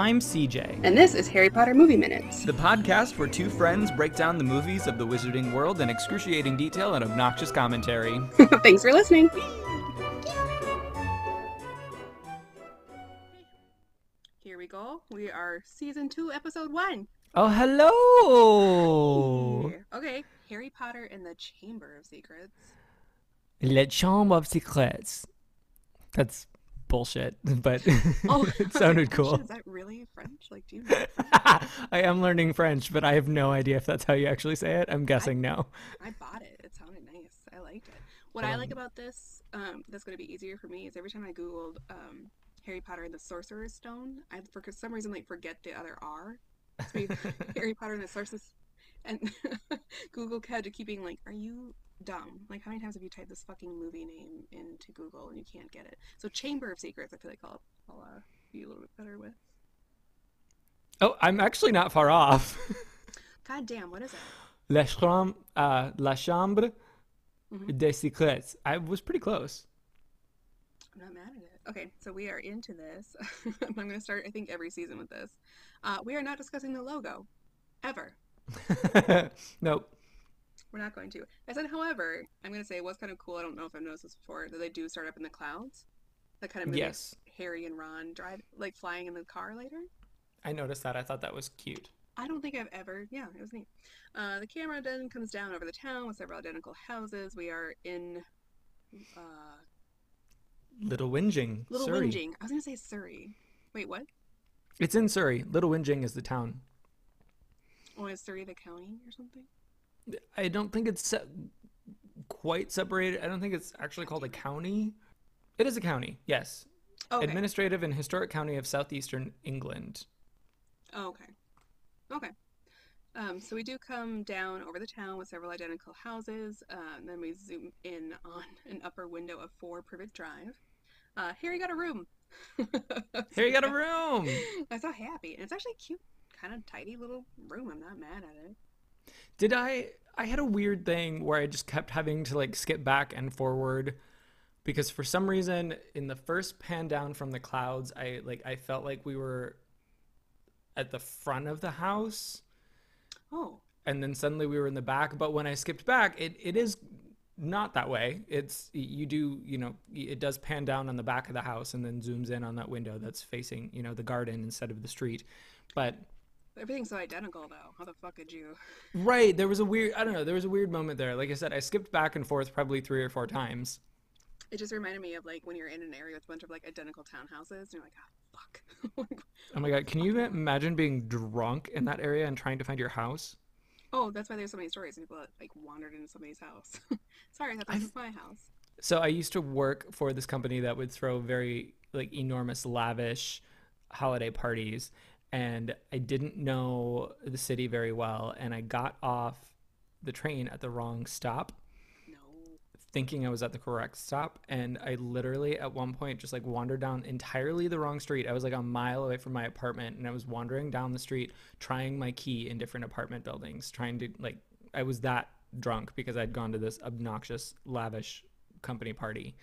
I'm CJ. And this is Harry Potter Movie Minutes. The podcast where two friends break down the movies of the wizarding world in excruciating detail and obnoxious commentary. Thanks for listening. Here we go. We are season two, episode one. Oh, hello! Okay, Harry Potter and the Chamber of Secrets. Le Chambre of Secrets. That's bullshit, but Oh, it sounded cool. Is that really French? Like, do you know? I am learning French, but I have no idea if that's how you actually say it. I'm guessing no. I bought it. It sounded nice. I liked it. What I like about this, um, that's going to be easier for me, is every time I googled um, Harry Potter and the Sorcerer's Stone, I for some reason like forget the other R. Harry Potter and the Sorcerer's, and Google kept to keep like, "Are you dumb? Like, how many times have you typed this fucking movie name into Google and you can't get it?" So Chamber of Secrets, I feel like I'll, I'll uh, be a little bit better with. Oh, I'm actually not far off. God damn, what is it? La Chambre, uh, La Chambre Mhm. des Secrets. I was pretty close. I'm not mad at it. Okay, so we are into this. I'm going to start, I think, every season with this. Uh, we are not discussing the logo, ever. nope. We're not going to. I said, however, I'm going to say it was kind of cool. I don't know if I've noticed this before that they do start up in the clouds. That kind of Yes, Harry and Ron drive, like flying in the car later. I noticed that. I thought that was cute. I don't think I've ever. Yeah, it was neat. Uh, the camera then comes down over the town with several identical houses. We are in uh, Little Whinging, Little Surrey. Whinging. I was going to say Surrey. Wait, what? It's in Surrey. Little Whinging is the town. Oh, is Surrey the county or something? I don't think it's se- quite separated. I don't think it's actually called a county. It is a county, yes. Okay. Administrative and historic county of southeastern England. Oh, okay. Okay. Um, so we do come down over the town with several identical houses. Uh, then we zoom in on an upper window of 4 Privet Drive. Uh, Harry got a room. Here you got a room. I'm so happy. And it's actually cute, kind of tidy little room. I'm not mad at it. Did I? I had a weird thing where I just kept having to like skip back and forward because for some reason in the first pan down from the clouds, I like I felt like we were at the front of the house Oh, and then suddenly we were in the back. But when I skipped back, it, it is not that way. It's you do you know it does pan down on the back of the house and then zooms in on that window that's facing you know the garden instead of the street. But everything's so identical, though. How the fuck did you? right, there was a weird I don't know there was a weird moment there. Like I said, I skipped back and forth probably three or four times. It just reminded me of like when you're in an area with a bunch of like identical townhouses, and you're like, ah, fuck. Oh my god, can you imagine being drunk in that area and trying to find your house? oh, that's why there's so many stories people that like wandered into somebody's house. Sorry, I thought that was my house. So I used to work for this company that would throw very like enormous lavish holiday parties and I didn't know the city very well and I got off the train at the wrong stop No. thinking I was at the correct stop and I literally at one point just like wandered down entirely the wrong street. I was like a mile away from my apartment and I was wandering down the street trying my key in different apartment buildings trying to like I was that drunk because I'd gone to this obnoxious lavish company party.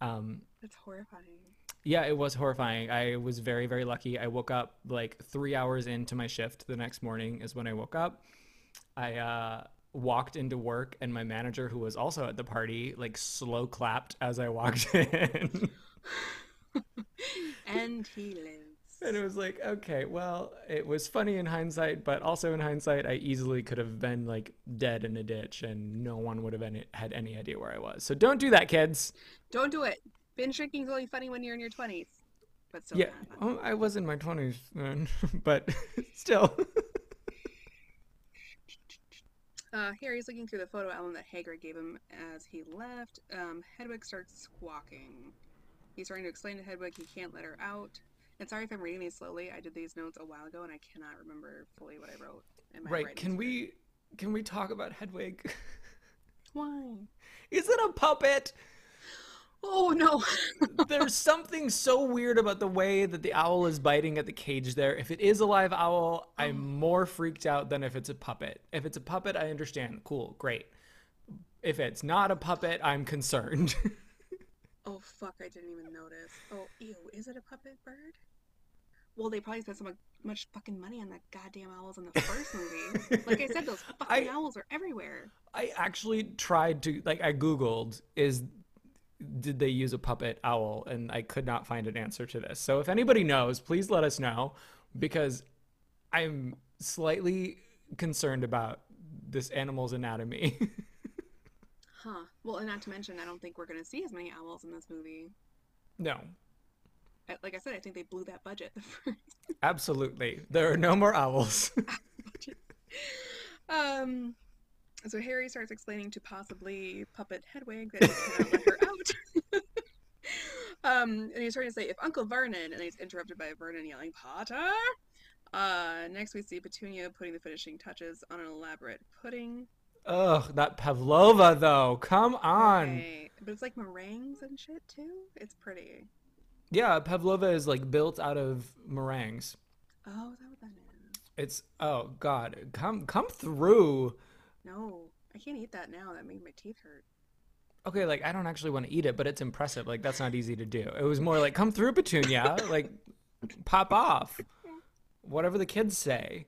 Um That's horrifying. Yeah, it was horrifying. I was very, very lucky. I woke up like three hours into my shift the next morning, is when I woke up. I uh, walked into work, and my manager, who was also at the party, like slow clapped as I walked in. and he lives. and it was like, okay, well, it was funny in hindsight, but also in hindsight, I easily could have been like dead in a ditch, and no one would have any, had any idea where I was. So don't do that, kids. Don't do it. Binge is only funny when you're in your 20s. But still yeah, well, I was in my 20s then, but still. Uh, Harry's looking through the photo album that Hagrid gave him as he left. Um, Hedwig starts squawking. He's trying to explain to Hedwig he can't let her out. And sorry if I'm reading these slowly. I did these notes a while ago and I cannot remember fully what I wrote. in my Right. Can we can we talk about Hedwig? Why? Is it a puppet? Oh no! There's something so weird about the way that the owl is biting at the cage there. If it is a live owl, I'm oh. more freaked out than if it's a puppet. If it's a puppet, I understand. Cool, great. If it's not a puppet, I'm concerned. oh fuck! I didn't even notice. Oh ew! Is it a puppet bird? Well, they probably spent so much, much fucking money on the goddamn owls in the first movie. like I said, those fucking I- owls are everywhere. I actually tried to like I googled is did they use a puppet owl and I could not find an answer to this. So if anybody knows, please let us know because I'm slightly concerned about this animal's anatomy. Huh. Well, and not to mention, I don't think we're gonna see as many owls in this movie. no. Like I said, I think they blew that budget Absolutely. There are no more owls. Um. So Harry starts explaining to possibly puppet Hedwig that he cannot let her out. um, and he's trying to say, if Uncle Vernon, and he's interrupted by Vernon yelling, Potter. Uh, next we see Petunia putting the finishing touches on an elaborate pudding. Ugh, that pavlova though. Come on. Okay, But it's like meringues and shit too. It's pretty. Yeah, pavlova is like built out of meringues. Oh, is that what that is? It's oh god, come come through. No, I can't eat that now. That made my teeth hurt. Okay, like I don't actually want to eat it, but it's impressive. Like that's not easy to do. It was more like come through, Petunia. like pop off. Whatever the kids say.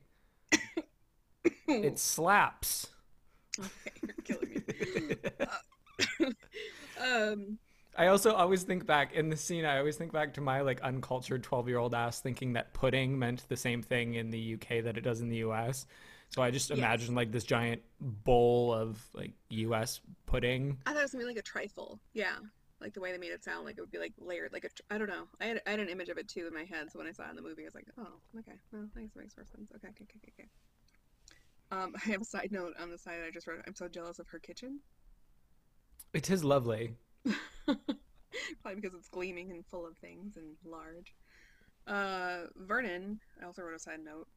It slaps. Okay, you're killing me. Uh, um, I also always think back in the scene. I always think back to my like uncultured twelve-year-old ass thinking that pudding meant the same thing in the UK that it does in the US. So I just Yes. imagine like this giant bowl of like US pudding. I thought it was something like a trifle. Yeah, like the way they made it sound, like it would be like layered, like a. Tr- I don't know. I had, I had an image of it too in my head. So when I saw it in the movie, I was like, oh, okay, well, thanks, makes more sense. Okay, okay, okay, okay, okay. Um, I have a side note on the side I just wrote. I'm so jealous of her kitchen. It is lovely. Probably because it's gleaming and full of things and large. Uh, Vernon, I also wrote a side note.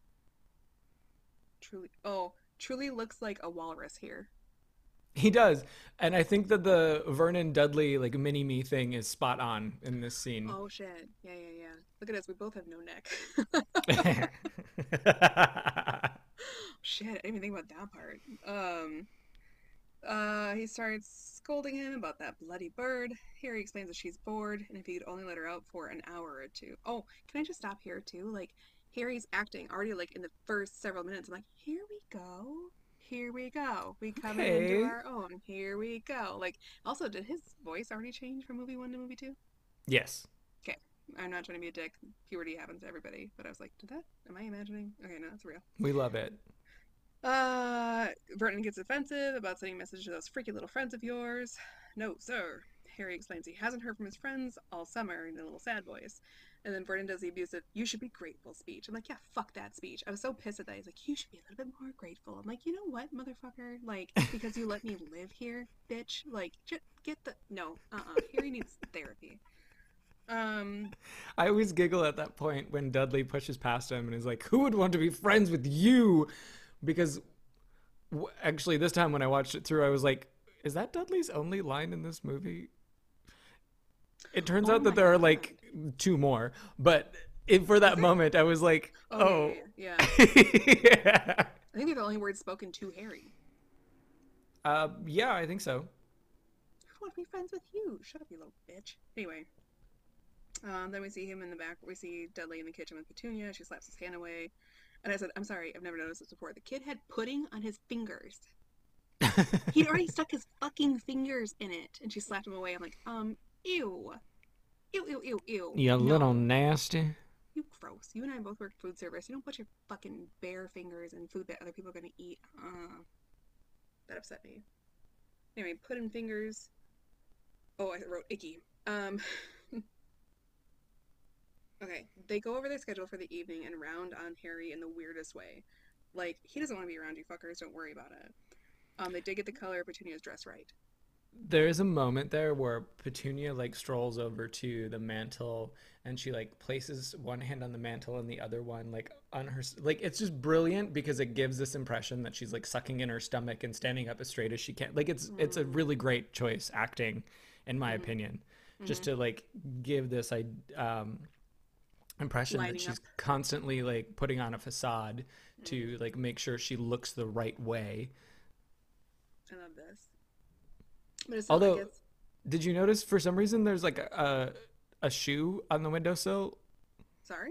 Truly, oh, truly looks like a walrus here. He does. And I think that the Vernon Dudley like mini me thing is spot on in this scene. Oh shit! Yeah, yeah, yeah. Look at us. We both have no neck. shit! I didn't even think about that part. Um, uh, he starts scolding him about that bloody bird. Harry explains that she's bored, and if he could only let her out for an hour or two. Oh, can I just stop here too? Like, Harry's acting already like in the first several minutes. I'm like, here we go. Here we go. We come Okay. into our own. Here we go. Like, also, did his voice already change from movie one to movie two? yes. Okay. I'm not trying to be a dick. Puberty happens to everybody. But I was like, did that? Am I imagining? Okay, no, that's real. We love it. Uh, Vernon gets offensive about sending a message to those freaky little friends of yours. No, sir. Harry explains he hasn't heard from his friends all summer in a little sad voice. And then Vernon does the abusive, you should be grateful speech. I'm like, yeah, fuck that speech. I was so pissed at that. He's like, you should be a little bit more grateful. I'm like, you know what, motherfucker? Like, because you let me live here, bitch. Like, just get the. No, uh uh Harry needs therapy. Um, I always giggle at that point when Dudley pushes past him and is like, "Who would want to be friends with you?" Because w- actually, this time when I watched it through, I was like, "Is that Dudley's only line in this movie?" It turns Oh out that there are like two more, but it, for that moment, I was like, oh, "Oh." yeah, yeah. yeah. I think they're the only words spoken to Harry. Uh, yeah, I think so. I want to be friends with you. Shut up, you little bitch. Anyway. Um, then we see him in the back. We see Dudley in the kitchen with Petunia. She slaps his hand away. And I said, I'm sorry, I've never noticed this before. The kid had pudding on his fingers. He'd already stuck his fucking fingers in it. And she slapped him away. I'm like, um, ew. Ew, ew, ew, ew. you No. little nasty. You gross. You and I both work food service. You don't put your fucking bare fingers in food that other people are going to eat. Uh, that upset me. Anyway, put in fingers. Oh, I wrote icky. Um. okay, they go over their schedule for the evening and round on Harry in the weirdest way. Like, he doesn't want to be around you fuckers. Don't worry about it. Um, they did get the color of Petunia's dress right. There is a moment there where Petunia like strolls over to the mantle and she like places one hand on the mantle and the other one like on her like it's just brilliant because it gives this impression that she's like sucking in her stomach and standing up as straight as she can. Like it's it's a really great choice acting in my mm-hmm. opinion. Just to mm-hmm. like give this I um impression Lining that she's up. constantly like putting on a facade to mm-hmm. like make sure she looks the right way. I love this. But it's not Although-. Did you notice for some reason there's like a a, shoe on the windowsill? Sorry?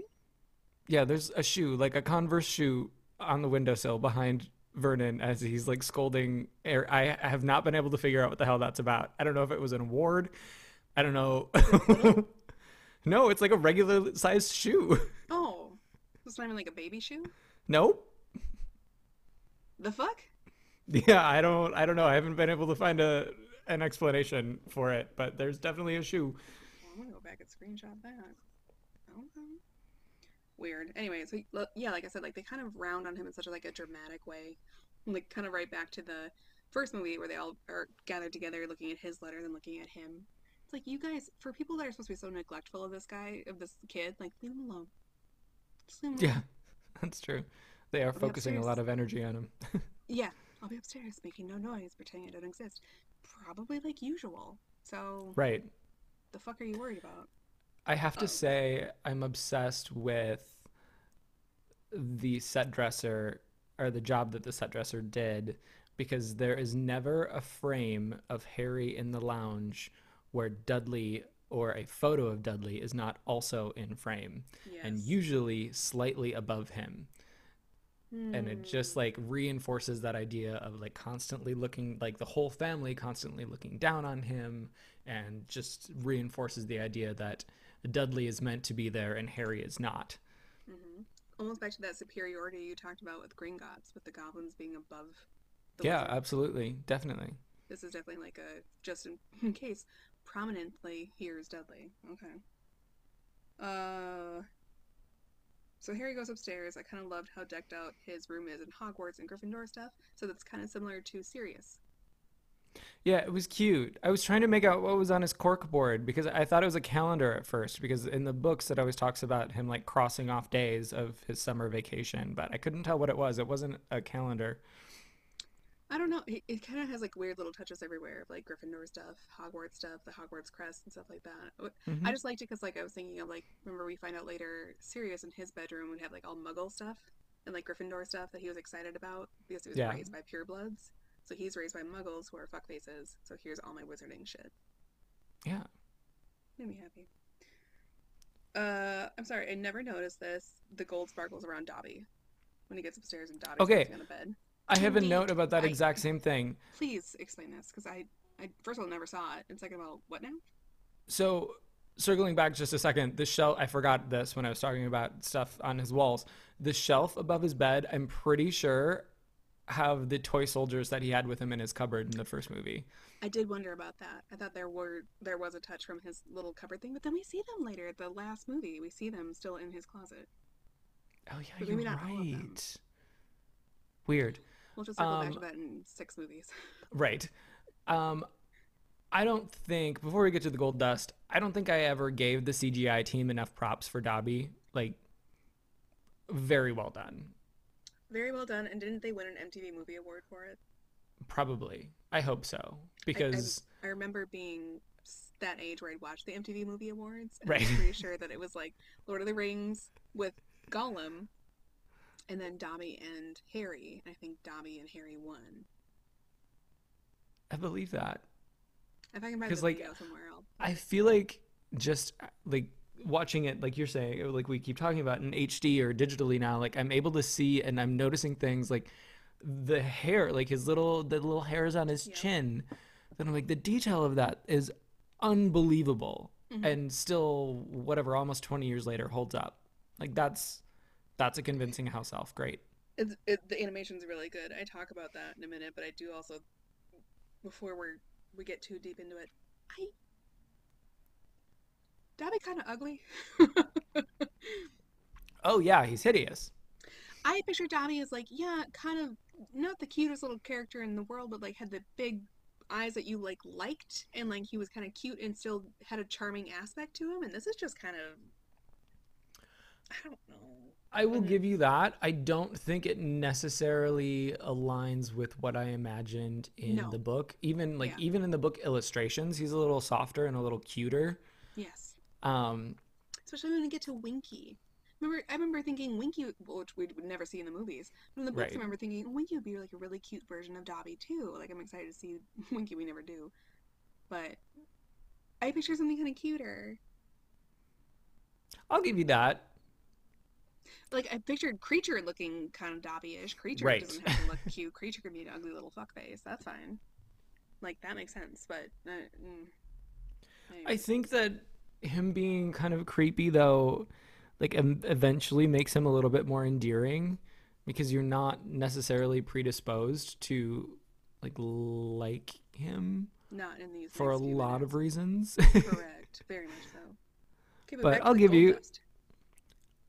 Yeah, there's a shoe, like a Converse shoe on the windowsill behind Vernon as he's like scolding air. I have not been able to figure out what the hell that's about. I don't know if it was an award. I don't know. no, it's like a regular sized shoe. Oh, it's not even like a baby shoe. Nope. The fuck? Yeah, I don't I don't know. I haven't been able to find a an explanation for it, but there's definitely a shoe. Well, I'm gonna go back and screenshot that. Weird. Anyway, so yeah, like I said, like they kind of round on him in such a, like a dramatic way, like kind of right back to the first movie where they all are gathered together, looking at his letter, then looking at him. It's like you guys, for people that are supposed to be so neglectful of this guy, of this kid, like leave him alone. Just leave him alone. Yeah. That's true. They are be focusing a lot of energy on him. Yeah, I'll be upstairs making no noise, pretending I don't exist. Probably like usual. So right. the fuck are you worried about? I have to Oh. say, I'm obsessed with the set dresser or the job that the set dresser did because there is never a frame of Harry in the lounge where Dudley or a photo of Dudley is not also in frame Yes. and usually slightly above him. And it just like reinforces that idea of like constantly looking like the whole family constantly looking down on him and just reinforces the idea that Dudley is meant to be there and Harry is not. Mm-hmm. Almost back to that superiority you talked about with Gringotts, with the goblins being above the yeah, absolutely. Definitely. This is definitely like a just in, in case prominently here's Dudley. Okay. Uh. So Harry goes upstairs. I kind of loved how decked out his room is in Hogwarts and Gryffindor stuff. So that's kind of similar to Sirius. Yeah, it was cute. I was trying to make out what was on his cork board because I thought it was a calendar at first because in the books it always talks about him like crossing off days of his summer vacation, but I couldn't tell what it was. It wasn't a calendar. I don't know. It, it kind of has like weird little touches everywhere of like Gryffindor stuff, Hogwarts stuff, the Hogwarts crest and stuff like that. Mhm. I just liked it because like I was thinking of like remember we find out later Sirius in his bedroom would have like all Muggle stuff and like Gryffindor stuff that he was excited about because he was Yeah. raised by purebloods. So he's raised by Muggles who are fuckfaces. So here's all my wizarding shit. Yeah. Made me happy. Uh, I'm sorry, I never noticed this. The gold sparkles around Dobby when he gets upstairs and Dobby's Okay. okay. on the bed. I have a note about that exact same thing. Please explain this because I, I first of all never saw it, and second of all, what now? So, circling back just a second, the shelf, I forgot this when I was talking about stuff on his walls. The shelf above his bed, I'm pretty sure, have the toy soldiers that he had with him in his cupboard in the first movie. I did wonder about that. I thought there were there was a touch from his little cupboard thing, but then we see them later at the last movie. We see them still in his closet. Oh, yeah, But you're maybe not all of them. right. Weird. We'll just circle back to Um, that in six movies. Right. Um, I don't think, before we get to the gold dust, I don't think I ever gave the CGI team enough props for Dobby. Like, very well done. Very well done. And didn't they win an MTV Movie Award for it? Probably. I hope so. I- I- Because. I, remember being that age where I'd watch the MTV Movie Awards, and Right. I'm pretty sure that it was like Lord of the Rings with Gollum, and then Dobby and Harry. I think Dobby and Harry won. I believe that. If I can find the like, video somewhere else. I feel like just like watching it, like you're saying, like we keep talking about in HD or digitally now, like I'm able to see and I'm noticing things like the hair, like his little, the little hairs on his Yeah. chin. Then I'm like, the detail of that is unbelievable. Mhm. And still, whatever, almost 20 years later, holds up. Like that's, that's a convincing house elf. Great. It's, it, the animation's really good. I talk about that in a minute, but I do also, before we're we get too deep into it, I Dobby kind of ugly. Oh yeah, he's hideous. I picture Dobby as like, yeah, kind of not the cutest little character in the world, but like had the big eyes that you like liked, and like he was kind of cute and still had a charming aspect to him. And this is just kind of, I don't know. I will Mhm. give you that. I don't think it necessarily aligns with what I imagined in No. the book. Even like Yeah. even in the book illustrations, he's a little softer and a little cuter. Yes, Um, especially when we get to Winky. Remember, I remember thinking Winky, which we would never see in the movies. But in the books, Right. I remember thinking Winky would be like a really cute version of Dobby too. Like I'm excited to see Winky. We never do, but I picture something kind of cuter. I'll give you that. Like I pictured Kreacher looking kind of Dobby-ish. Kreacher Right. doesn't have to look cute. Kreacher could be an ugly little fuckface. That's fine. Like that makes sense, but uh, mm. I think that him being kind of creepy though, like em- eventually makes him a little bit more endearing because you're not necessarily predisposed to like like him not in these for a lot of reasons. Correct, very much so. Okay, But I'll give you-.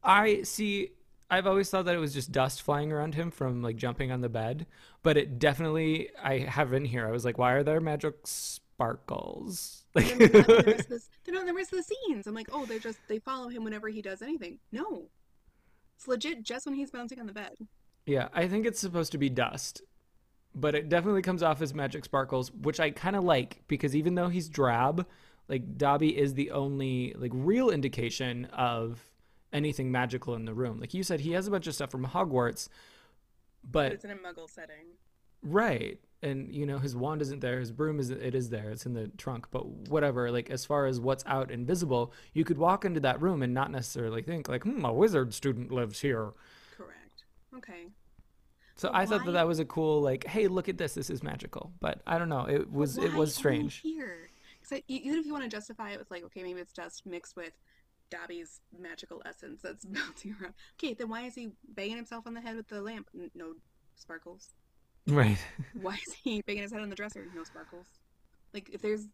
I see. I've always thought that it was just dust flying around him from like jumping on the bed, but it definitely I have in here. I was like, why are there magic sparkles? Like, oh, And they're not the rest of the- not the rest of the scenes. I'm like, oh, they're just they follow him whenever he does anything. No, it's legit just when he's bouncing on the bed. yeah, I think it's supposed to be dust, but it definitely comes off as magic sparkles, which I kind of like because even though he's drab, like Dobby is the only like real indication of anything magical in the room. Like you said, he has a bunch of stuff from Hogwarts, But but it's in a Muggle setting. Right. And you know his wand isn't there, his broom is it is there. It's in the trunk, but whatever, like as far as what's out and visible, you could walk into that room and not necessarily think like, "Hmm, a wizard student lives here." Correct. Okay. So But I thought that that was a cool like, "Hey, look at this. This is magical." But I don't know. It was it was strange. here. Because even if you want to justify it with like, okay, maybe it's just mixed with Dobby's magical essence that's bouncing around. Okay, then why is he banging himself on the head with the lamp? N- No sparkles. Right. Why is he banging his head on the dresser? No sparkles. Like if there's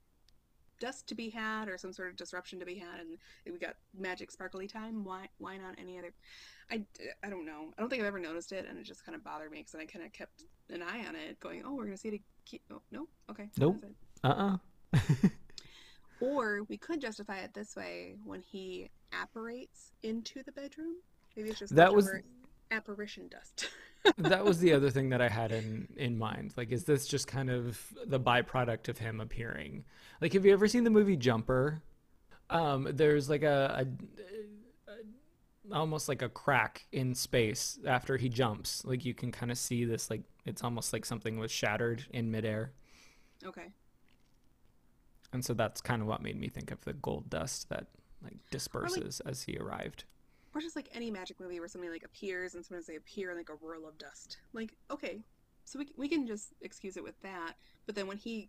dust to be had or some sort of disruption to be had, and we got magic sparkly time, why why not any other? I, I don't know. I don't think I've ever noticed it, and it just kind of bothered me because I kind of kept an eye on it, going, "Oh, we're gonna see it." Again. Oh, no, okay. Nope. it. Uh-uh. Or we could justify it this way: when he apparates into the bedroom, maybe it's just That was- apparition dust. that was the other thing that I had in in mind. Like, is this just kind of the byproduct of him appearing? Like, have you ever seen the movie Jumper? Um, there's like a, a, a almost like a crack in space after he jumps. Like you can kind of see this. Like it's almost like something was shattered in midair, okay. And so that's kind of what made me think of the gold dust that like disperses as he arrived. Or just like any magic movie where somebody like appears and sometimes they appear in like a whirl of dust. Like, okay, so we, we can just excuse it with that. But then when he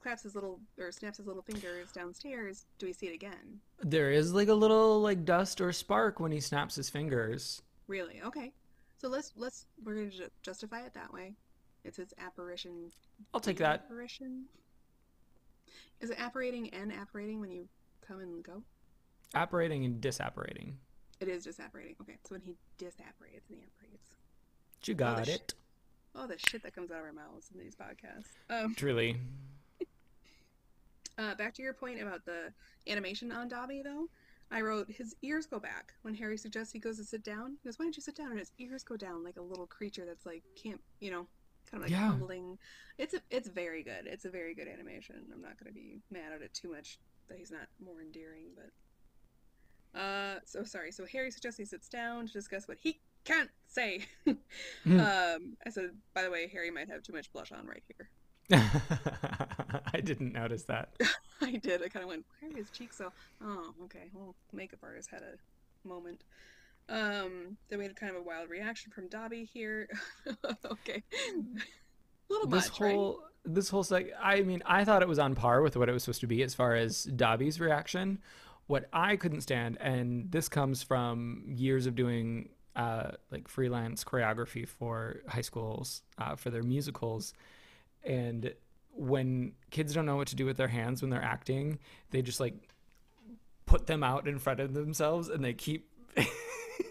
claps his little or snaps his little fingers downstairs, do we see it again? There is like a little like dust or spark when he snaps his fingers. Really? Okay. So let's let's we're gonna ju- justify it that way. It's his apparition. I'll take that. Apparition. Is it apparating and apparating when you come and go? Apparating and disapparating. It is just apparating. Okay, so when he disapparates and he apparates. You got it. All the shit that comes out of our mouths in these podcasts. Um, Truly. uh, back to your point about the animation on Dobby, though. I wrote his ears go back when Harry suggests he goes to sit down. He goes, "Why don't you sit down?" And his ears go down like a little creature that's like can't, you know, kind of like Yeah. humbling. It's a, it's very good. It's a very good animation. I'm not gonna be mad at it too much that he's not more endearing, but. Uh, so sorry. So Harry suggests he sits down to discuss what he can't say. Hmm. um, I said, by the way, Harry might have too much blush on right here. I didn't notice that. I did. I kind of went, why are his cheeks so? Oh, okay. Well, makeup artist had a moment. Um, then we had kind of a wild reaction from Dobby here. okay, a little this much, right? whole this whole sec I mean, I thought it was on par with what it was supposed to be as far as Dobby's reaction. What I couldn't stand, and this comes from years of doing uh, like freelance choreography for high schools uh, for their musicals, and when kids don't know what to do with their hands when they're acting, they just like put them out in front of themselves and they keep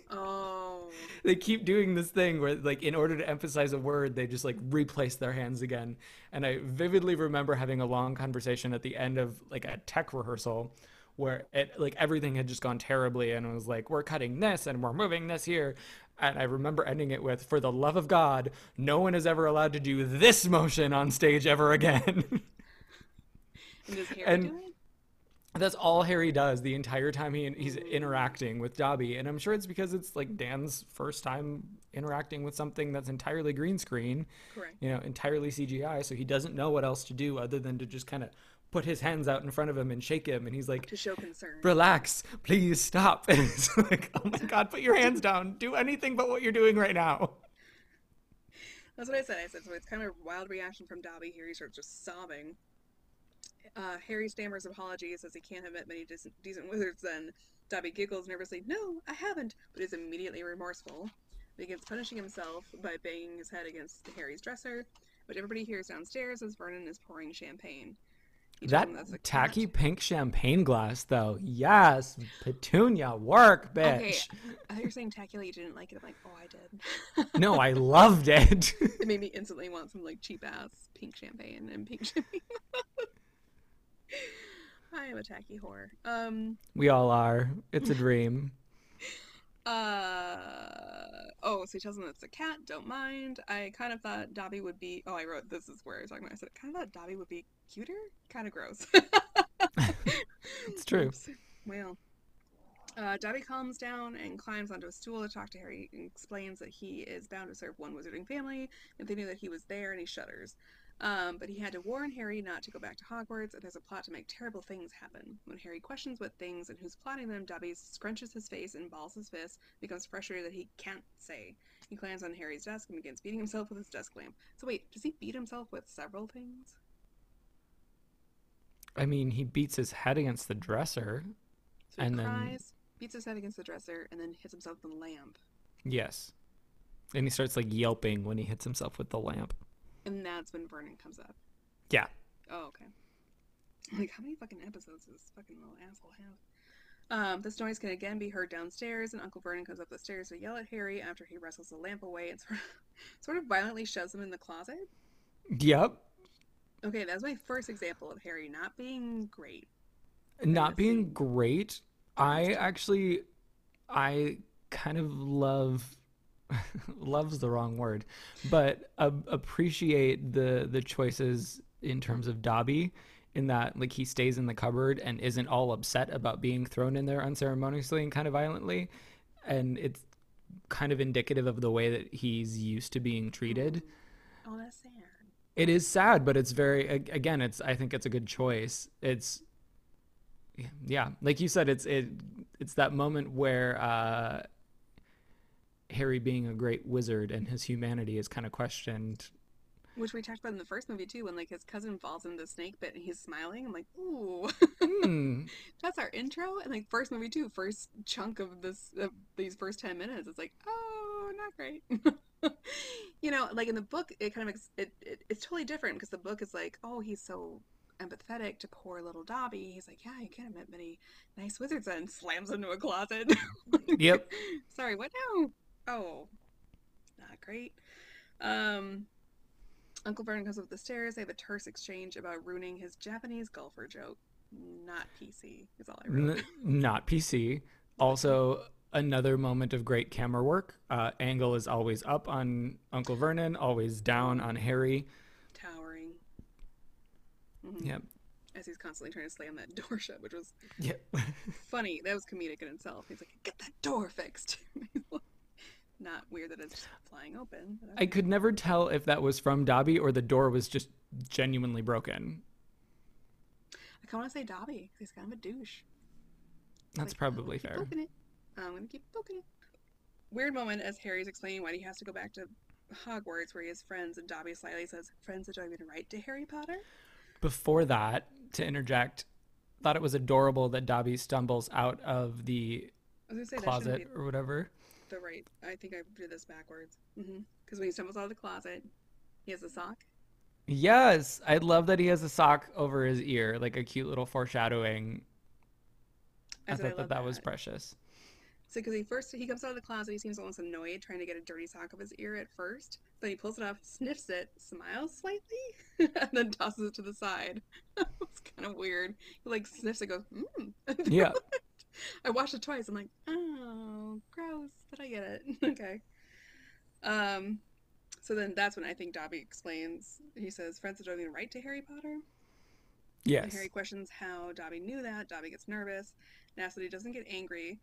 Oh, they keep doing this thing where like in order to emphasize a word they just like replace their hands again. And i vividly remember having a long conversation at the end of like a tech rehearsal where it like everything had just gone terribly and it was like we're cutting this and we're moving this here. And i remember ending it with for the love of god no one is ever allowed to do this motion on stage ever again. And does Harry And- do it? That's all Harry does the entire time he he's interacting with Dobby, and I'm sure it's because it's like Dan's first time interacting with something that's entirely green screen, Correct. you know, entirely CGI, so he doesn't know what else to do other than to just kind of put his hands out in front of him and shake him, and he's like, to show concern. "Relax, please stop." And it's like, "Oh my god, put your hands down. Do anything but what you're doing right now." That's what I said. I said so. It's kind of a wild reaction from Dobby here. He starts just sobbing. Uh, Harry stammers apologies as he can't have met many decent, decent wizards. Then Dobby giggles nervously, "No, I haven't," but is immediately remorseful. Begins punishing himself by banging his head against Harry's dresser, which everybody hears downstairs as Vernon is pouring champagne. He That that's a tacky cat. pink champagne glass, though. Yes, Petunia, work, bitch. Okay, I thought you were saying tacky like you didn't like it. I'm like, oh, I did. No, I loved it. it made me instantly want some like cheap ass pink champagne and pink champagne. I am a tacky whore. Um. we all are. It's a dream. Uh. Oh, so he tells him it's a cat. Don't mind. I kind of thought Dobby would be. Oh, I wrote this is where I was talking about. I said I kind of thought Dobby would be cuter. Kind of gross. It's true. Oops. Well. Uh, Dobby calms down and climbs onto a stool to talk to Harry and explains that he is bound to serve one wizarding family if they knew that he was there and he shudders. Um, but he had to warn Harry not to go back to Hogwarts, and there's a plot to make terrible things happen. When Harry questions what things and who's plotting them, Dobby scrunches his face and balls his fist, becomes frustrated that he can't say. He climbs on Harry's desk and begins beating himself with his desk lamp. So wait, does he beat himself with several things? I mean, he beats his head against the dresser. So he And then- cries, beats his head against the dresser, and then hits himself with a lamp. Yes. And he starts like yelping when he hits himself with the lamp. And that's when Vernon comes up. Yeah. Oh, okay. Like, how many fucking episodes does this fucking little asshole have? Um, this noise can again be heard downstairs, and Uncle Vernon comes up the stairs to yell at Harry after he wrestles the lamp away and sort of, sort of violently shoves him in the closet. Yep. Okay, that's my first example of Harry not being great. Not being great. I actually I kind of love love's the wrong word, but uh, appreciate the the choices in terms of Dobby in that like he stays in the cupboard and isn't all upset about being thrown in there unceremoniously and kind of violently and it's kind of indicative of the way that he's used to being treated. Oh, that's sad. It is sad, but it's very again, it's I think it's a good choice. It's yeah, like you said, it's it it's that moment where uh Harry being a great wizard and his humanity is kind of questioned. Which we talked about in the first movie too, when like his cousin falls in the snake pit and he's smiling. I'm like, ooh, Hmm. that's our intro. And like first movie too, first chunk of this of these first ten minutes, it's like, oh, not great. you know, like in the book, it kind of it, it it's totally different because the book is like, oh, he's so empathetic to poor little Dobby. He's like, yeah, you can't have met many nice wizards, and slams into a closet. Yep. Sorry, what now? Oh, not great. Um, Uncle Vernon comes up the stairs. They have a terse exchange about ruining his Japanese golfer joke. Not PC is all I wrote. N- not PC. Also, another moment of great camera work. Uh, angle is always up on Uncle Vernon, always down on Harry. Towering. Mhm. Yep. As he's constantly trying to slam that door shut, which was Yep. funny. That was comedic in itself. He's like, "Get that door fixed." Not weird that it's flying open. I could never tell if that was from Dobby or the door was just genuinely broken. I kind of want to say Dobby. 'cause He's kind of a douche. That's Like, probably fair. poking it. I'm gonna keep poking it. Weird moment as Harry's explaining why he has to go back to Hogwarts where he has friends, and Dobby slyly says, "Friends that don't even write to Harry Potter." Before that, to interject, thought it was adorable that Dobby stumbles out of the I was gonna say closet or whatever. Be the right. I think I did this backwards. Mm-hmm. Because when he stumbles out of the closet, he has a sock. Yes, I love that he has a sock over his ear, like a cute little foreshadowing. I, said, thought love that, that was precious. So because he first he comes out of the closet, he seems almost annoyed trying to get a dirty sock off his ear at first. Then he pulls it off, sniffs it, smiles slightly, and then tosses it to the side. it's kind of weird. He like sniffs it, goes, mmm. Yeah. I watched it twice. I'm like, oh, gross, but I get it. okay. Um, so then that's when I think Dobby explains. He says, "Friends don't even write to Harry Potter." And Yes. Harry questions how Dobby knew that. Dobby gets nervous and asks that he doesn't get angry.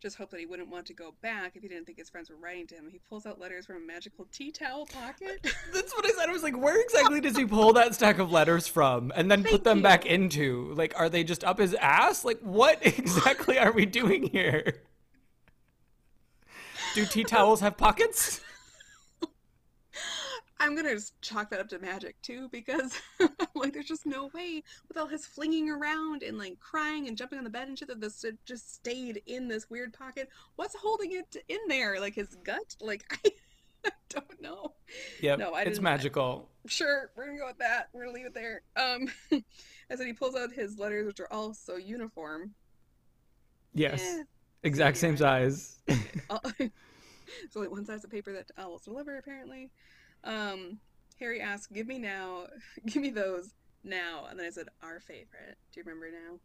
Just hope that he wouldn't want to go back if he didn't think his friends were writing to him. He pulls out letters from a magical tea towel pocket. That's what I said. I was like, where exactly does he pull that stack of letters from and then put them you. back into? Like, are they just up his ass? Like, what exactly are we doing here? Do tea towels have pockets? I'm gonna just chalk that up to magic too, because like there's just no way with all his flinging around and like crying and jumping on the bed and shit that this just stayed in this weird pocket. What's holding it in there? Like his gut? Like I don't know. Yep, No, I it's magical. Sure, we're gonna go with that. We're gonna leave it there. Um, I said he pulls out his letters, which are all so uniform. Yes, Eh, exact same size. it's only one size of paper that owls deliver, apparently. Um, Harry asked, "Give me now, give me those now," and then I said, "Our favorite." Do you remember now?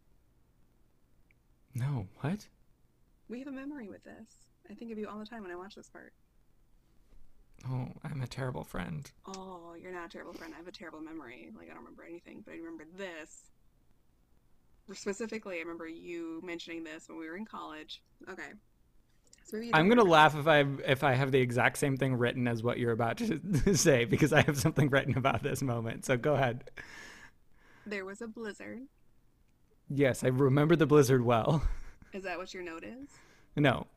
no, what? We have a memory with this. I think of you all the time when I watch this part. Oh, I'm a terrible friend. Oh, you're not a terrible friend. I have a terrible memory. Like I don't remember anything, but I remember this. Specifically, I remember you mentioning this when we were in college. Okay. I'm gonna laugh if I if I have the exact same thing written as what you're about to say because I have something written about this moment. So go ahead. There was a blizzard. Yes, I remember the blizzard well. Is that what your note is? No.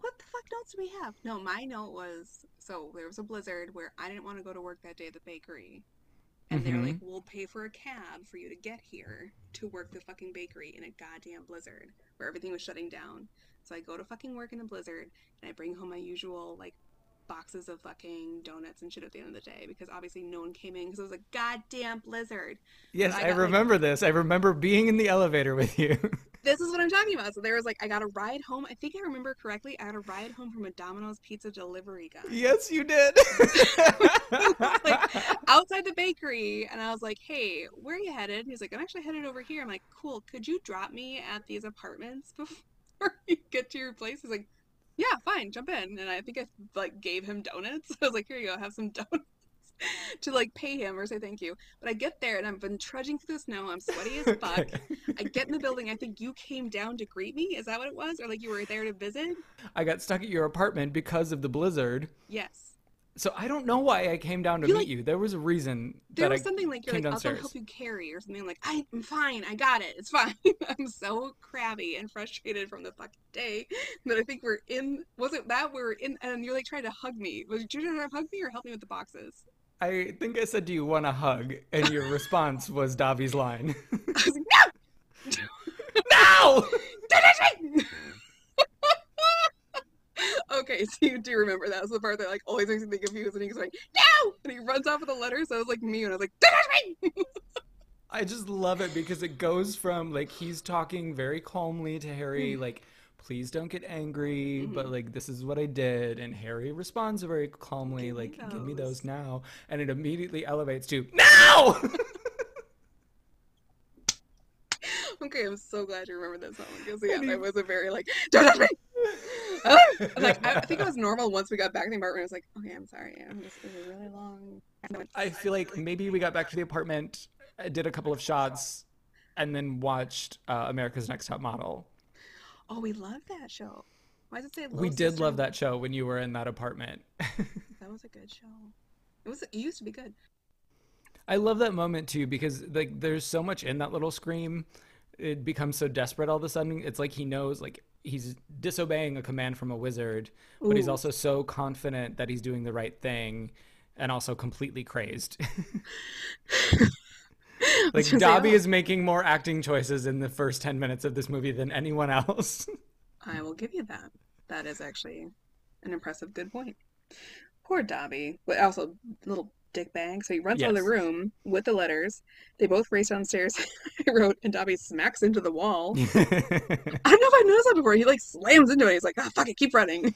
What the fuck notes do we have? No, my note was so there was a blizzard where I didn't want to go to work that day at the bakery. And they're like, mm-hmm. we'll pay for a cab for you to get here to work the fucking bakery in a goddamn blizzard where everything was shutting down. So I go to fucking work in a blizzard and I bring home my usual like boxes of fucking donuts and shit at the end of the day because obviously no one came in because it was a goddamn blizzard. Yes, I I, got, like- remember this. I remember being in the elevator with you. This is what I'm talking about. So there was like, I got a ride home. I think I remember correctly. I got a ride home from a Domino's pizza delivery guy. yes, you did. like outside the bakery and I was like, "Hey, where are you headed?" He's like, "I'm actually headed over here." I'm like, "Cool. Could you drop me at these apartments before you get to your place?" He's like, "Yeah, fine. Jump in." And I think I like gave him donuts. I was like, "Here you go. Have some donuts." to like pay him or say thank you. But I get there and I've been trudging through the snow. I'm sweaty as fuck. Okay. I get in the building. I think you came down to greet me. Is that what it was? Or like you were there to visit? I got stuck at your apartment because of the blizzard. Yes. So I don't know why I came down to You, meet like- you. There was a reason There that was I something like you're like, I'll help you carry or something like I'm fine, I got it, it's fine. I'm so crabby and frustrated from the fucking day that I think we're in was it that we are in and you're like trying to hug me. Was you trying to hug me or help me with the boxes? I think I said, "Do you want a hug?" And your response was Dobby's line. I was like, no. no! okay, so you do remember that was the part that like always makes me think of you when he's like, No! And he runs off with the letter, so it was like me and I was like, I just love it because it goes from like he's talking very calmly to Harry, hmm. like, please don't get angry, but like this is what I did. And Harry responds very calmly, Give like, give me those." now. And it immediately elevates to now. Okay, I'm so glad you remember that song because yeah, that was a very like don't touch me. Ah! like I, I think it was normal once we got back to the apartment. I was like, okay, I'm sorry, is a really long. I feel like maybe we got back to the apartment, uh, did a couple of shots, and then watched uh, America's Next Top Model. Oh, we love that show. Why does it say? We did Sister? love that show when you were in that apartment. That was a good show. It was. It used to be good. I love that moment too because like there's so much in that little scream. It becomes so desperate all of a sudden. It's like he knows like he's disobeying a command from a wizard, but he's also so confident that he's doing the right thing and also completely crazed. Like gonna say, Dobby oh, is making more acting choices in the first 10 minutes of this movie than anyone else. I will give you that. That is actually an impressive good point. Poor Dobby, but also little dick bag. So he runs out of the room with the letters. They both race downstairs. I wrote, and Dobby smacks into the wall. I don't know if I've noticed that before. He like slams into it. He's like, ah, fuck it, keep running.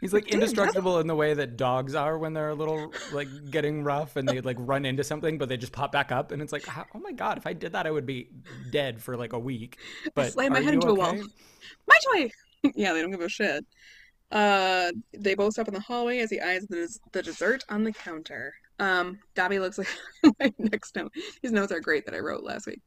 He's like indestructible in the way that dogs are when they're a little like getting rough and they like run into something, but they just pop back up. And it's like, oh my god, if I did that, I would be dead for like a week. But slam my head into a wall. My toy. yeah, they don't give a shit. Uh, they both stop in the hallway as he eyes the, des- the dessert on the counter. Um, Dobby looks like my next note. These notes are great that I wrote last week.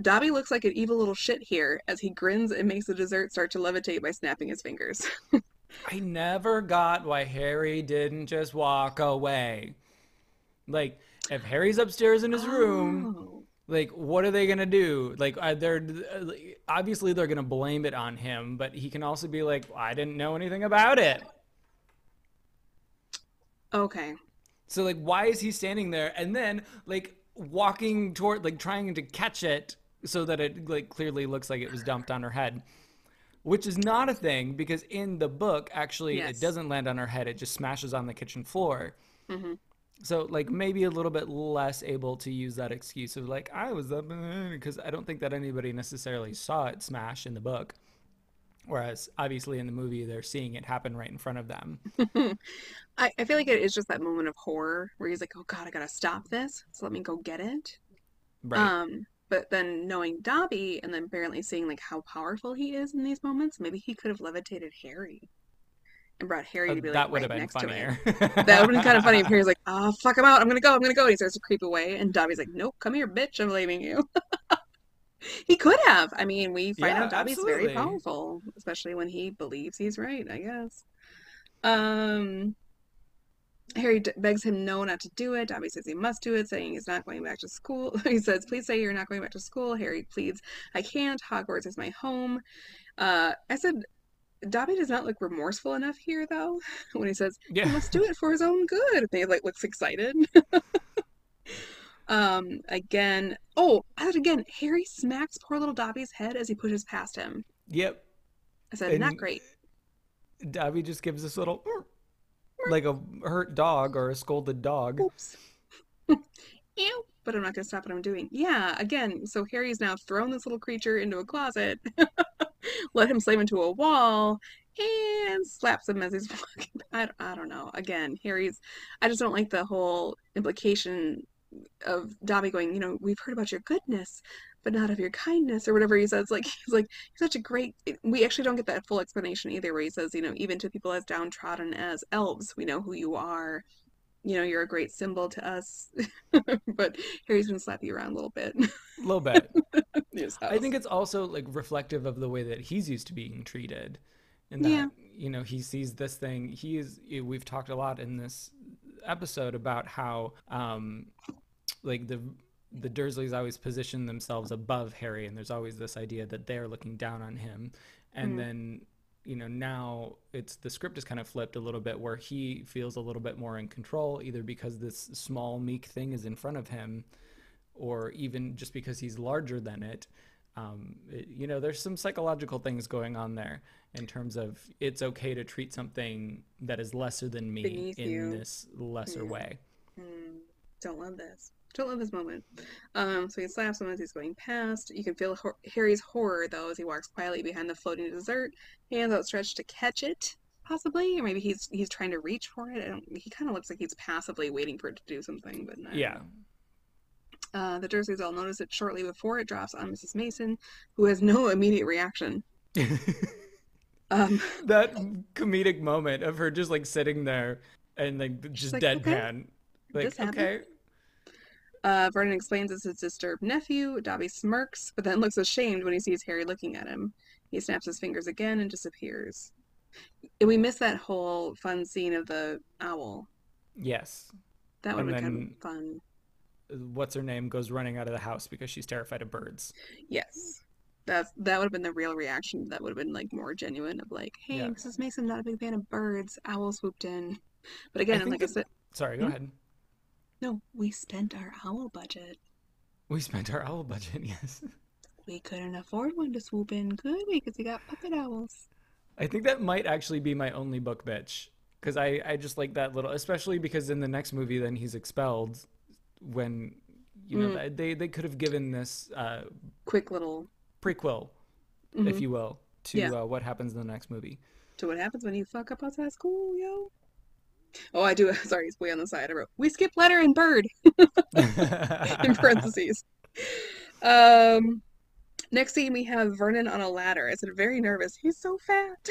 Dobby looks like an evil little shit here as he grins and makes the dessert start to levitate by snapping his fingers. I never got why Harry didn't just walk away. Like, if Harry's upstairs in his room, Oh. like, what are they gonna do? Like, they're obviously they're gonna blame it on him, but he can also be like, I didn't know anything about it. Okay. So like, why is he standing there and then like walking toward, like, trying to catch it so that it like clearly looks like it was dumped on her head? Which is not a thing because in the book, actually, Yes. it doesn't land on her head; it just smashes on the kitchen floor. hmm So like maybe a little bit less able to use that excuse of like I was up because I don't think that anybody necessarily saw it smash in the book. Whereas obviously in the movie they're seeing it happen right in front of them. I, I feel like it is just that moment of horror where he's like, "Oh God, I gotta stop this. So let me go get it." Right. Um, but then knowing Dobby and then apparently seeing like how powerful he is in these moments, maybe he could have levitated Harry and brought Harry Uh, to be like that would right have been next to it. funnier. That would have been kind of funny if Harry's like, "Oh fuck, I'm out. I'm gonna go. I'm gonna go." And he starts to creep away, and Dobby's like, "Nope, come here, bitch. I'm leaving you." He could have. I mean, we find Yeah, out Dobby's very powerful, especially when he believes he's right, I guess. Um, Harry begs him no, not to do it. Dobby says he must do it, saying he's not going back to school. He says, "Please say you're not going back to school." Harry pleads, "I can't. Hogwarts is my home." Uh, I said, Dobby does not look remorseful enough here, though, when he says he yeah. must do it for his own good. And he like looks excited. Um, again, oh, and again, Harry smacks poor little Dobby's head as he pushes past him. Yep. I said, not great. Dobby just gives this little like a hurt dog or a scolded dog. Oops. Ew. But I'm not gonna stop what I'm doing. Yeah, again, so Harry's now thrown this little creature into a closet, let him slam into a wall, and slaps him as he's walking. I, I don't know. Again, Harry's. I just don't like the whole implication of Dobby going, you know, we've heard about your goodness, but not of your kindness, or whatever he says. Like he's like he's such a great. We actually don't get that full explanation either, where he says, you know, even to people as downtrodden as elves, we know who you are. You know, you're a great symbol to us. but Harry's gonna slap you around a little bit. A little bit. I think it's also like reflective of the way that he's used to being treated. And that, Yeah. you know, he sees this thing. He is, we've talked a lot in this episode about how, um, like the, the Dursleys always position themselves above Harry, and there's always this idea that they're looking down on him. And Mhm. then, you know, now it's the script is kind of flipped a little bit where he feels a little bit more in control, either because this small, meek thing is in front of him, or even just because he's larger than it. Um, it- you know, there's some psychological things going on there in terms of it's okay to treat something that is lesser than me Beneath in you. this lesser Yeah. way. Mm, don't love this. Don't love this moment. Um, so he slaps him as he's going past. You can feel Hor- Harry's horror though as he walks quietly behind the floating dessert, hands outstretched to catch it, possibly, or maybe he's he's trying to reach for it. I don't. He kind of looks like he's passively waiting for it to do something, but don't Yeah. Uh, the Dursleys all notice it shortly before it drops on Mrs. Mason, who has no immediate reaction. Um, that comedic moment of her just like sitting there and like just like, "Okay, deadpan. Like, this happened." Uh, Vernon explains it's his disturbed nephew. Dobby smirks, but then looks ashamed when he sees Harry looking at him. He snaps his fingers again and disappears. And we miss that whole fun scene of the owl. Yes. That would have been kind of fun. What's her name goes running out of the house because she's terrified of birds. Yes. That's that would have been the real reaction. That would have been like more genuine of like, hey, Yeah. Mrs. Mason, not a big fan of birds. Owl swooped in. But again, think like I said, Sorry, go Hmm? ahead. No, we spent our owl budget. We spent our owl budget, yes. We couldn't afford one to swoop in, could we? Because we got puppet owls. I think that might actually be my only book bitch because I, I just like that little, especially because in the next movie, then he's expelled when, you know, Mm. they, they could have given this uh, Quick little. prequel, Mhm. if you will, to Yeah. uh, what happens in the next movie. to what happens when you fuck up outside school, yo. Oh, I do. Sorry, it's way on the side. I wrote, we skip letter and bird in parentheses. Um, next scene, we have Vernon on a ladder. I said, very nervous. He's so fat.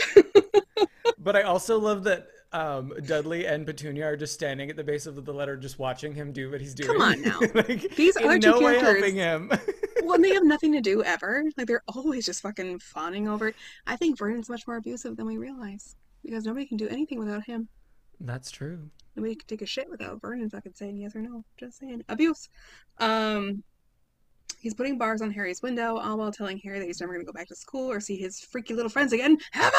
but I also love that um, Dudley and Petunia are just standing at the base of the letter, just watching him do what he's doing. Come on now. like, These other two no way characters- helping him. well, they have nothing to do ever. Like, they're always just fucking fawning over it. I think Vernon's much more abusive than we realize. because nobody can do anything without him. That's true. Nobody can take a shit without Vernon fucking saying yes or no. Just saying. Abuse. Um, he's putting bars on Harry's window, all while telling Harry that he's never going to go back to school or see his freaky little friends again. Emma!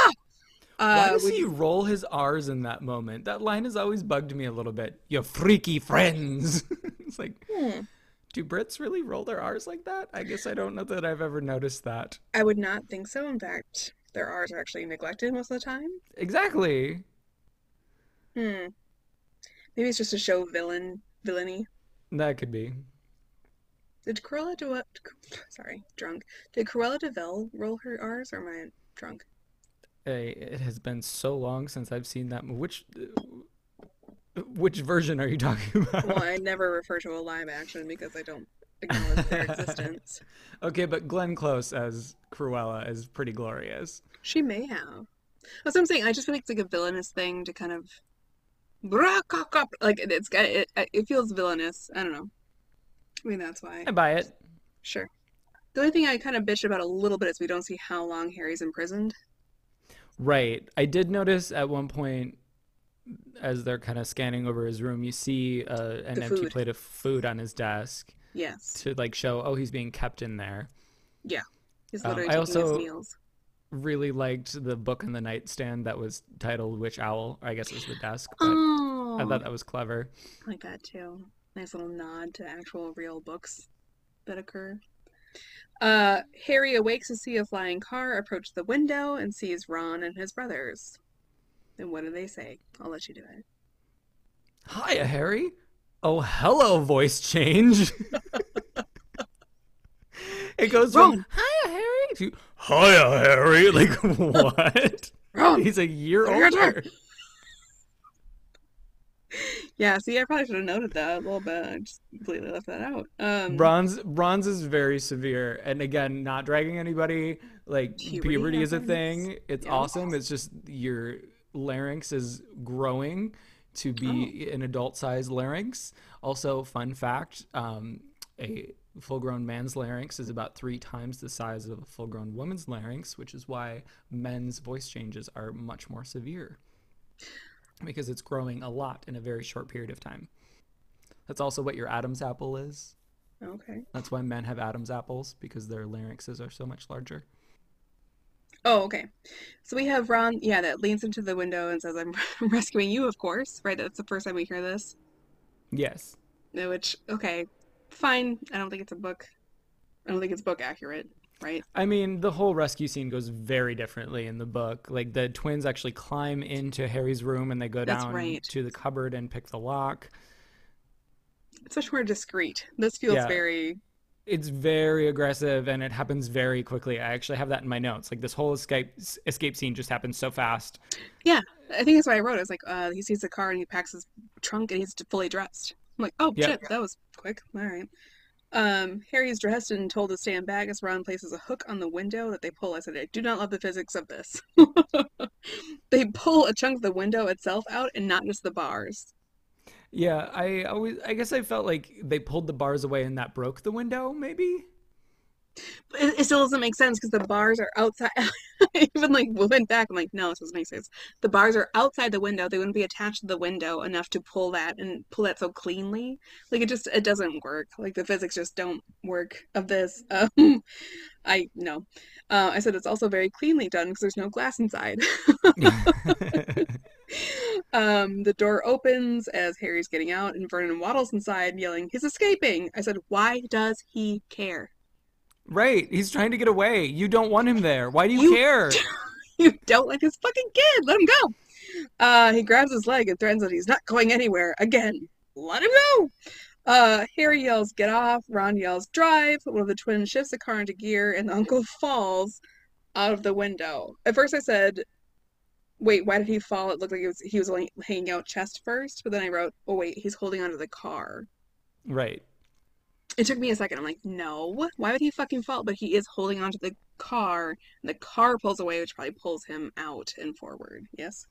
Why Uh, does would he roll his R's in that moment? That line has always bugged me a little bit. Your freaky friends. it's like, Hmm. do Brits really roll their R's like that? I guess I don't know that I've ever noticed that. I would not think so. In fact, their R's are actually neglected most of the time. Exactly. Hmm. Maybe it's just to show villain villainy. That could be. Did Cruella do what? Sorry, drunk. Did Cruella de Vil roll her R's, or am I drunk? Hey, it has been so long since I've seen that. Which which version are you talking about? Well, I never refer to a live action because I don't acknowledge their existence. okay, but Glenn Close as Cruella is pretty glorious. She may have. That's what I'm saying. I just feel like it's like a villainous thing to kind of like it's got it. It feels villainous. I don't know. I mean, that's why. I buy it. Sure. The only thing I kind of bitch about a little bit is we don't see how long Harry's imprisoned. Right. I did notice at one point, as they're kind of scanning over his room, you see uh, an empty plate of food on his desk Yes. to like show, oh, he's being kept in there. He's Um, literally I taking also- his meals. Really liked the book on the nightstand that was titled "Which Owl. I guess it was the desk, but Oh, I thought that was clever. I like that too. Nice little nod to actual real books that occur. Uh, Harry awakes to see a flying car approach the window and sees Ron and his brothers. And what do they say? I'll let you do it. Hiya, Harry. Oh, hello, voice change. it goes from Hiya, Harry to Hiya, Harry. Like, what? Ron! He's a year older. Yeah, see, I probably should have noted that a little bit. I just completely left that out. Um, Ron's Ron's is very severe. And again, not dragging anybody. Like Puberty puberty, is a thing. It's Yeah. awesome. It's just your larynx is growing to be Oh. an adult sized larynx. Also, fun fact, um, a full grown man's larynx is about three times the size of a full grown woman's larynx, which is why men's voice changes are much more severe. Because it's growing a lot in a very short period of time. That's also what your Adam's apple is. Okay. That's why men have Adam's apples because their larynxes are so much larger. Oh, okay. So we have Ron, yeah, that leans into the window and says, I'm rescuing you, of course. Right? That's the first time we hear this. Yes. Which, okay, fine. I don't think it's a book. I don't think it's book accurate, right? I mean, the whole rescue scene goes very differently in the book. Like the twins actually climb into Harry's room and they go That's down right. to the cupboard and pick the lock. It's much more discreet. This feels Yeah. very, It's very aggressive and it happens very quickly. I actually have that in my notes. Like this whole escape escape scene just happens so fast. Yeah, I think that's why I wrote it. It's like, uh, he sees the car and he packs his trunk and he's fully dressed. I'm like, oh, Yeah. shit, that was quick. All right. Um, Harry's dressed and told to stand back as Ron places a hook on the window that they pull. I said, I do not love the physics of this. they pull a chunk of the window itself out and not just the bars. Yeah, I always I guess I felt like they pulled the bars away and that broke the window, maybe? It, it still doesn't make sense because the bars are outside. Even like went back, I'm like, no, this doesn't make sense. The bars are outside the window. They wouldn't be attached to the window enough to pull that and pull that so cleanly. Like it just it doesn't work. Like the physics just don't work of this. Um, I no. Uh, I said it's also very cleanly done because there's no glass inside. Um, the door opens as Harry's getting out, and Vernon waddles inside, yelling, "He's escaping!" I said, "Why does he care? Right, he's trying to get away. You don't want him there. Why do you, You- care? You don't like his fucking kid. Let him go." Uh, he grabs his leg and threatens that he's not going anywhere again. Let him go. Uh, Harry yells, "Get off!" Ron yells, "Drive!" One of the twins shifts the car into gear, and the uncle falls out of the window. At first, I said, "Wait, why did he fall?" It looked like he was he was only hanging out chest first, but then I wrote, "Oh wait, he's holding onto the car." Right. It took me a second. I'm like, no, why would he fucking fall? But he is holding onto the car, and the car pulls away, which probably pulls him out and forward. Yes.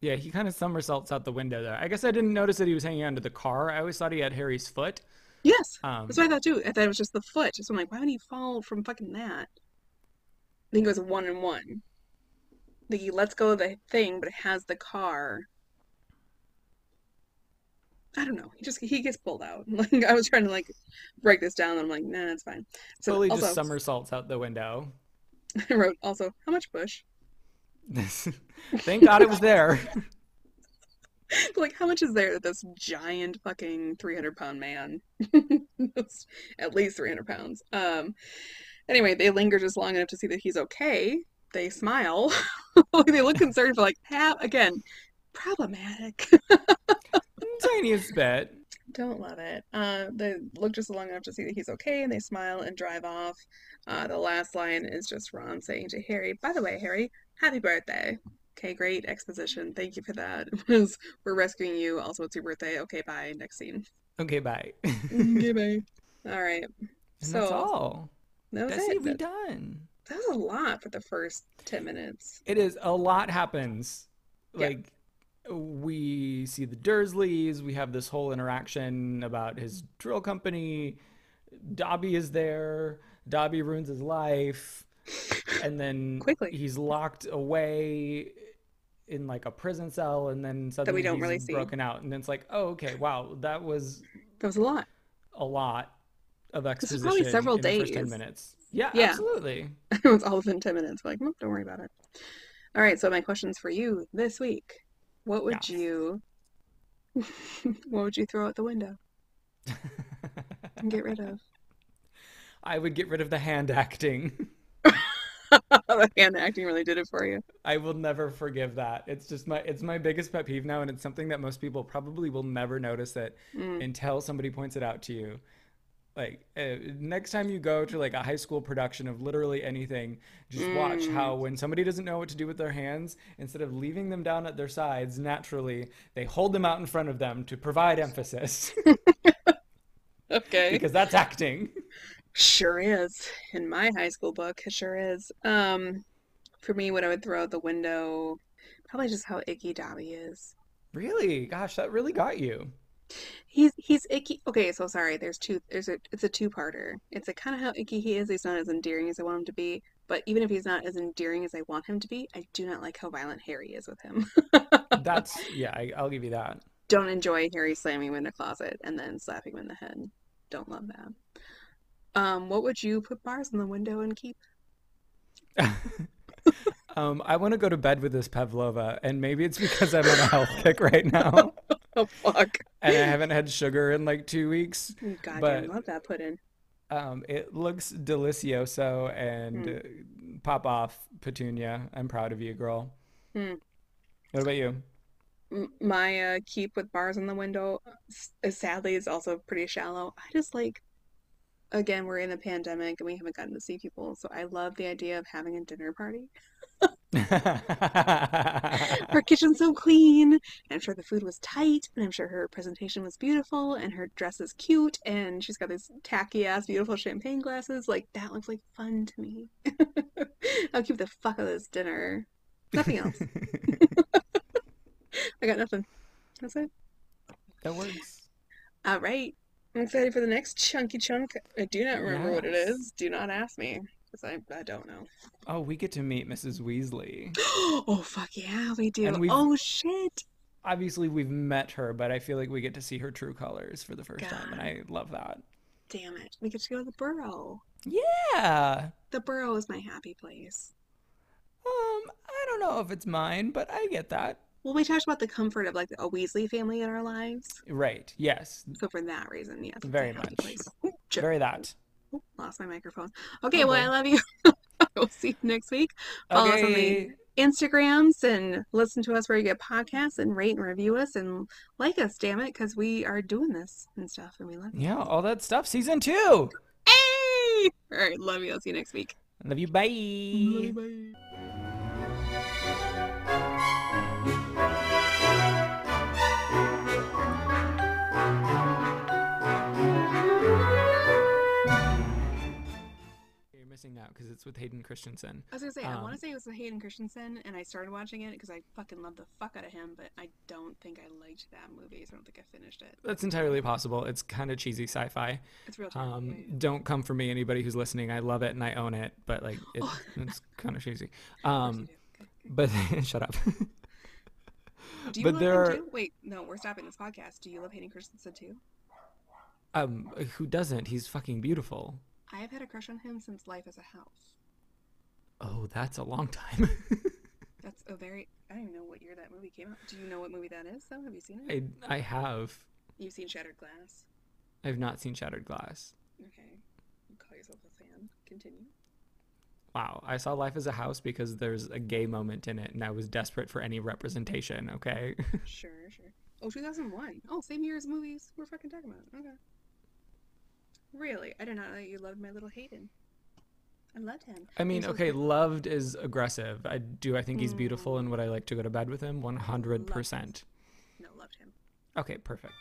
Yeah, he kind of somersaults out the window there. I guess I didn't notice that he was hanging onto the car. I always thought he had Harry's foot. Yes. Um, That's what I thought too. I thought it was just the foot. So I'm like, why would he fall from fucking that? I think it was one and one. like he lets go of the thing, but it has the car. I don't know. He just he gets pulled out. Like I was trying to like break this down, I'm like, nah, it's fine. So also, just somersaults out the window. I wrote also how much bush? Thank God it was there. like how much is there that this giant fucking 300 pound man at least 300 pounds um anyway they linger just long enough to see that he's okay they smile they look concerned for like half again problematic Tiniest bit. don't love it uh they look just long enough to see that he's okay and they smile and drive off uh the last line is just ron saying to harry by the way harry happy birthday Okay, great exposition. Thank you for that. Was we're rescuing you. Also, it's your birthday. Okay, bye. Next scene. Okay, bye. okay, bye. All right. And so that's all. that was That's it. We done. that was a lot for the first ten minutes. It is a lot happens. Like we see the Dursleys. We have this whole interaction about his drill company. Dobby is there. Dobby ruins his life, and then Quickly. he's locked away in like a prison cell, and then suddenly we don't he's really see. broken out, and it's like, oh, okay, wow, that was That was a lot. a lot of was exposition probably several first 10 minutes. Yeah, Yeah. absolutely. it was all within ten minutes. We're like, nope, don't worry about it. All right. So my questions for you this week: What would you, what would you throw out the window and get rid of? I would get rid of the hand acting. the hand acting really did it for you. I will never forgive that. It's just my it's my biggest pet peeve now and it's something that most people probably will never notice it Mm. until somebody points it out to you. Like uh, next time you go to like a high school production of literally anything, just watch Mm. how when somebody doesn't know what to do with their hands, instead of leaving them down at their sides naturally, they hold them out in front of them to provide emphasis Okay. because that's acting. Sure is. In my high school book, it sure is. Um, for me, what I would throw out the window, probably just how icky Dobby is. Really? Gosh, that really got you. He's he's icky. Okay, so sorry. There's two. There's a. It's a two-parter. It's a kind of how icky he is. He's not as endearing as I want him to be. But even if he's not as endearing as I want him to be, I do not like how violent Harry is with him. That's yeah, I, I'll give you that. Don't enjoy Harry slamming him in a closet and then slapping him in the head. Don't love that. Um, what would you put bars in the window and keep? Um, I want to go to bed with this Pavlova, and maybe it's because I'm on a health kick right now, Oh fuck! and I haven't had sugar in like two weeks. God, But love that pudding. um, it looks delicioso and Mm. uh, pop off, Petunia. I'm proud of you, girl. Mm. What about you? My uh, keep with bars in the window, sadly, is also pretty shallow. I just like, again, we're in a pandemic and we haven't gotten to see people, so I love the idea of having a dinner party. Her kitchen's so clean, and I'm sure the food was tight, and I'm sure her presentation was beautiful, and her dress is cute, and she's got these tacky ass beautiful champagne glasses. Like that looks like fun to me. I'll keep the fuck out of this dinner. Nothing else. I got nothing. That's it. That works. All right. I'm excited for the next chunky chunk. I do not remember what it is. Do not ask me, because I, I don't know. Oh, we get to meet Mrs. Weasley. oh, fuck yeah, we do. Oh, shit. Obviously, we've met her, but I feel like we get to see her true colors for the first time, and I love that. Damn it. We get to go to the burrow. Yeah. The burrow is my happy place. Um, I don't know if it's mine, but I get that. Well, we talked about the comfort of like a Weasley family in our lives. Right. Yes. So for that reason, yes, Very much. place. Ooh, Very that. ooh, lost my microphone. Okay, Oh, well, boy. I love you. we'll see you next week. Follow us on the Instagrams and listen to us where you get podcasts and rate and review us and like us, damn it, because we are doing this and stuff and we love you. Yeah, all that stuff. Season two. Hey! All right, love you. I'll see you next week. Love you. Bye. bye. Missing out because it's with Hayden Christensen. I was gonna say, I want Um, to say it was with Hayden Christensen, and I started watching it because I fucking love the fuck out of him, but I don't think I liked that movie, so I don't think I finished it. That's entirely possible. It's kind of cheesy sci-fi. It's real. Um, movie. don't come for me, anybody who's listening. I love it and I own it, but like it, Oh. it's kind of cheesy. Um. Okay. but shut up. Do you But love there him too? Wait, no, we're stopping this podcast. Do you love Hayden Christensen too? um, who doesn't? He's fucking beautiful. I have had a crush on him since Life as a House. Oh, that's a long time. That's a very I don't even know what year that movie came out. Do you know what movie that is though? Have you seen it? I I have. You've seen Shattered Glass. I've not seen Shattered Glass. Okay. You call yourself a fan. Continue. Wow, I saw Life as a House because there's a gay moment in it, and I was desperate for any representation. Okay. Sure, sure. Oh, 2001. Oh, same year as movies we're fucking talking about. Okay. Really? I did not know you loved my little Hayden. I loved him. I mean, okay, cute. loved is aggressive. I do. I think he's beautiful, Mm. and would I like to go to bed with him? One hundred percent. No, loved him. Okay, perfect.